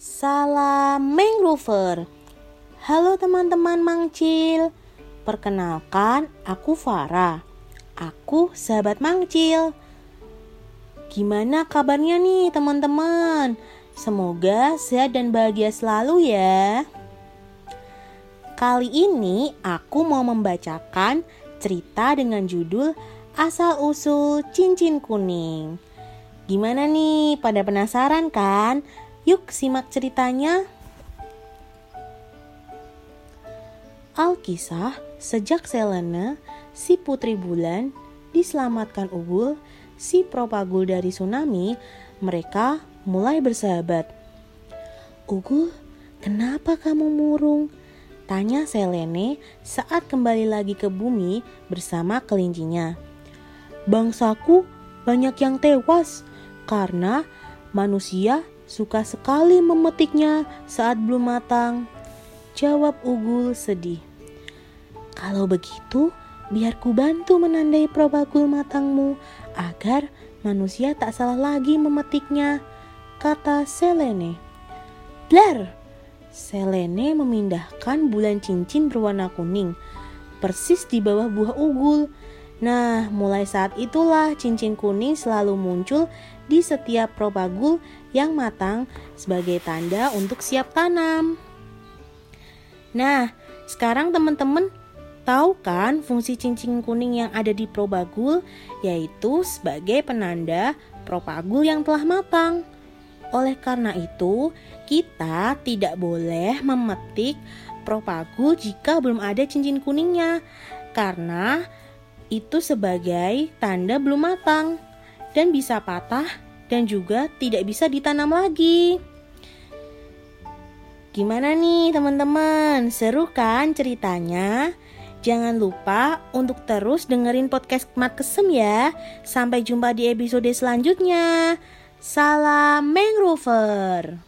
Salam Mangrover. Halo teman-teman Mangcil. Perkenalkan, aku Farah. Aku sahabat Mangcil. Gimana kabarnya nih teman-teman? Semoga sehat dan bahagia selalu ya. Kali ini aku mau membacakan cerita dengan judul Asal-usul cincin kuning. Gimana nih, pada penasaran kan? Yuk simak ceritanya. Alkisah sejak Selena, si putri bulan, diselamatkan Ugul, si propagul dari tsunami, mereka mulai bersahabat. Ugul, kenapa kamu murung? Tanya Selene saat kembali lagi ke bumi bersama kelincinya. Bangsaku banyak yang tewas, karena manusia suka sekali memetiknya saat belum matang. Jawab Ugul sedih. Kalau begitu, biar ku bantu menandai probagul matangmu agar manusia tak salah lagi memetiknya, kata Selene. Blar! Selene memindahkan bulan cincin berwarna kuning, persis di bawah buah ugul Nah, mulai saat itulah cincin kuning selalu muncul di setiap propagul yang matang sebagai tanda untuk siap tanam. Nah, sekarang teman-teman tahu kan fungsi cincin kuning yang ada di probagul yaitu sebagai penanda propagul yang telah matang. Oleh karena itu, kita tidak boleh memetik propagul jika belum ada cincin kuningnya karena itu sebagai tanda belum matang dan bisa patah dan juga tidak bisa ditanam lagi. Gimana nih teman-teman? Seru kan ceritanya? Jangan lupa untuk terus dengerin podcast Mat Kesem ya. Sampai jumpa di episode selanjutnya. Salam Mangrover.